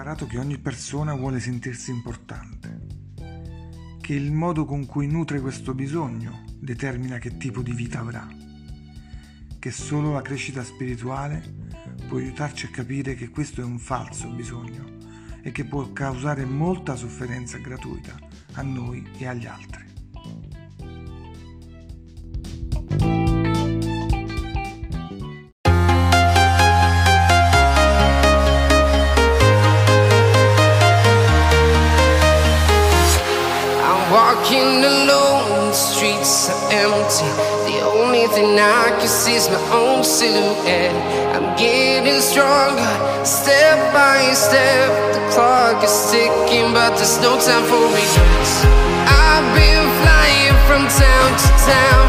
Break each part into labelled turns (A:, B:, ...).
A: imparato che ogni persona vuole sentirsi importante, che il modo con cui nutre questo bisogno determina che tipo di vita avrà, che solo la crescita spirituale può aiutarci a capire che questo è un falso bisogno e che può causare molta sofferenza gratuita a noi e agli altri.
B: I can see my own silhouette. I'm getting stronger, step by step. The clock is ticking, but there's no time for regrets. I've been flying from town to town,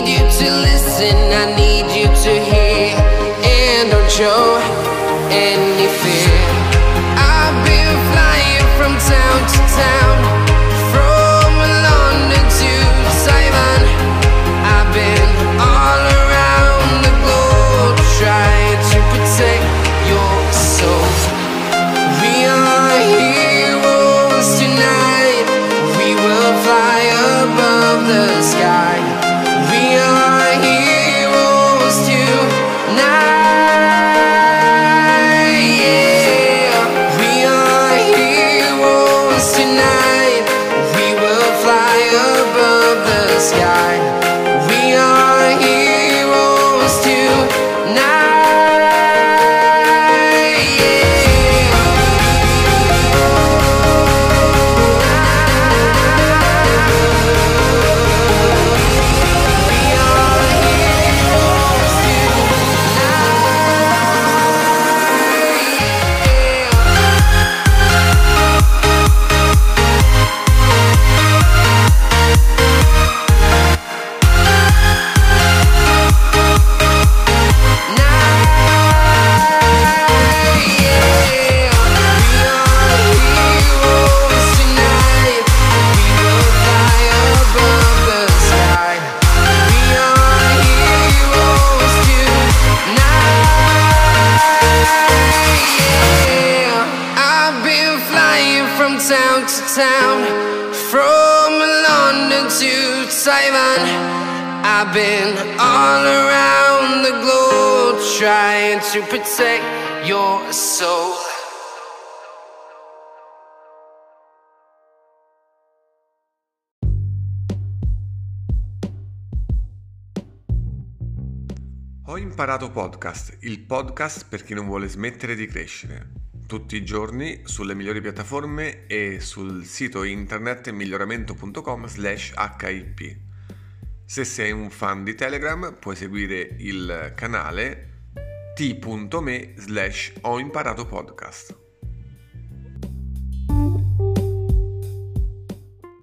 B: need you to listen, I need town to town, from London to Taiwan. I've been all around the globe trying to protect your soul.
C: Ho imparato podcast, il podcast per chi non vuole smettere di crescere. Tutti i giorni sulle migliori piattaforme e sul sito internet miglioramento.com slash hip. Se sei un fan di Telegram puoi seguire il canale t.me slash ho imparato podcast.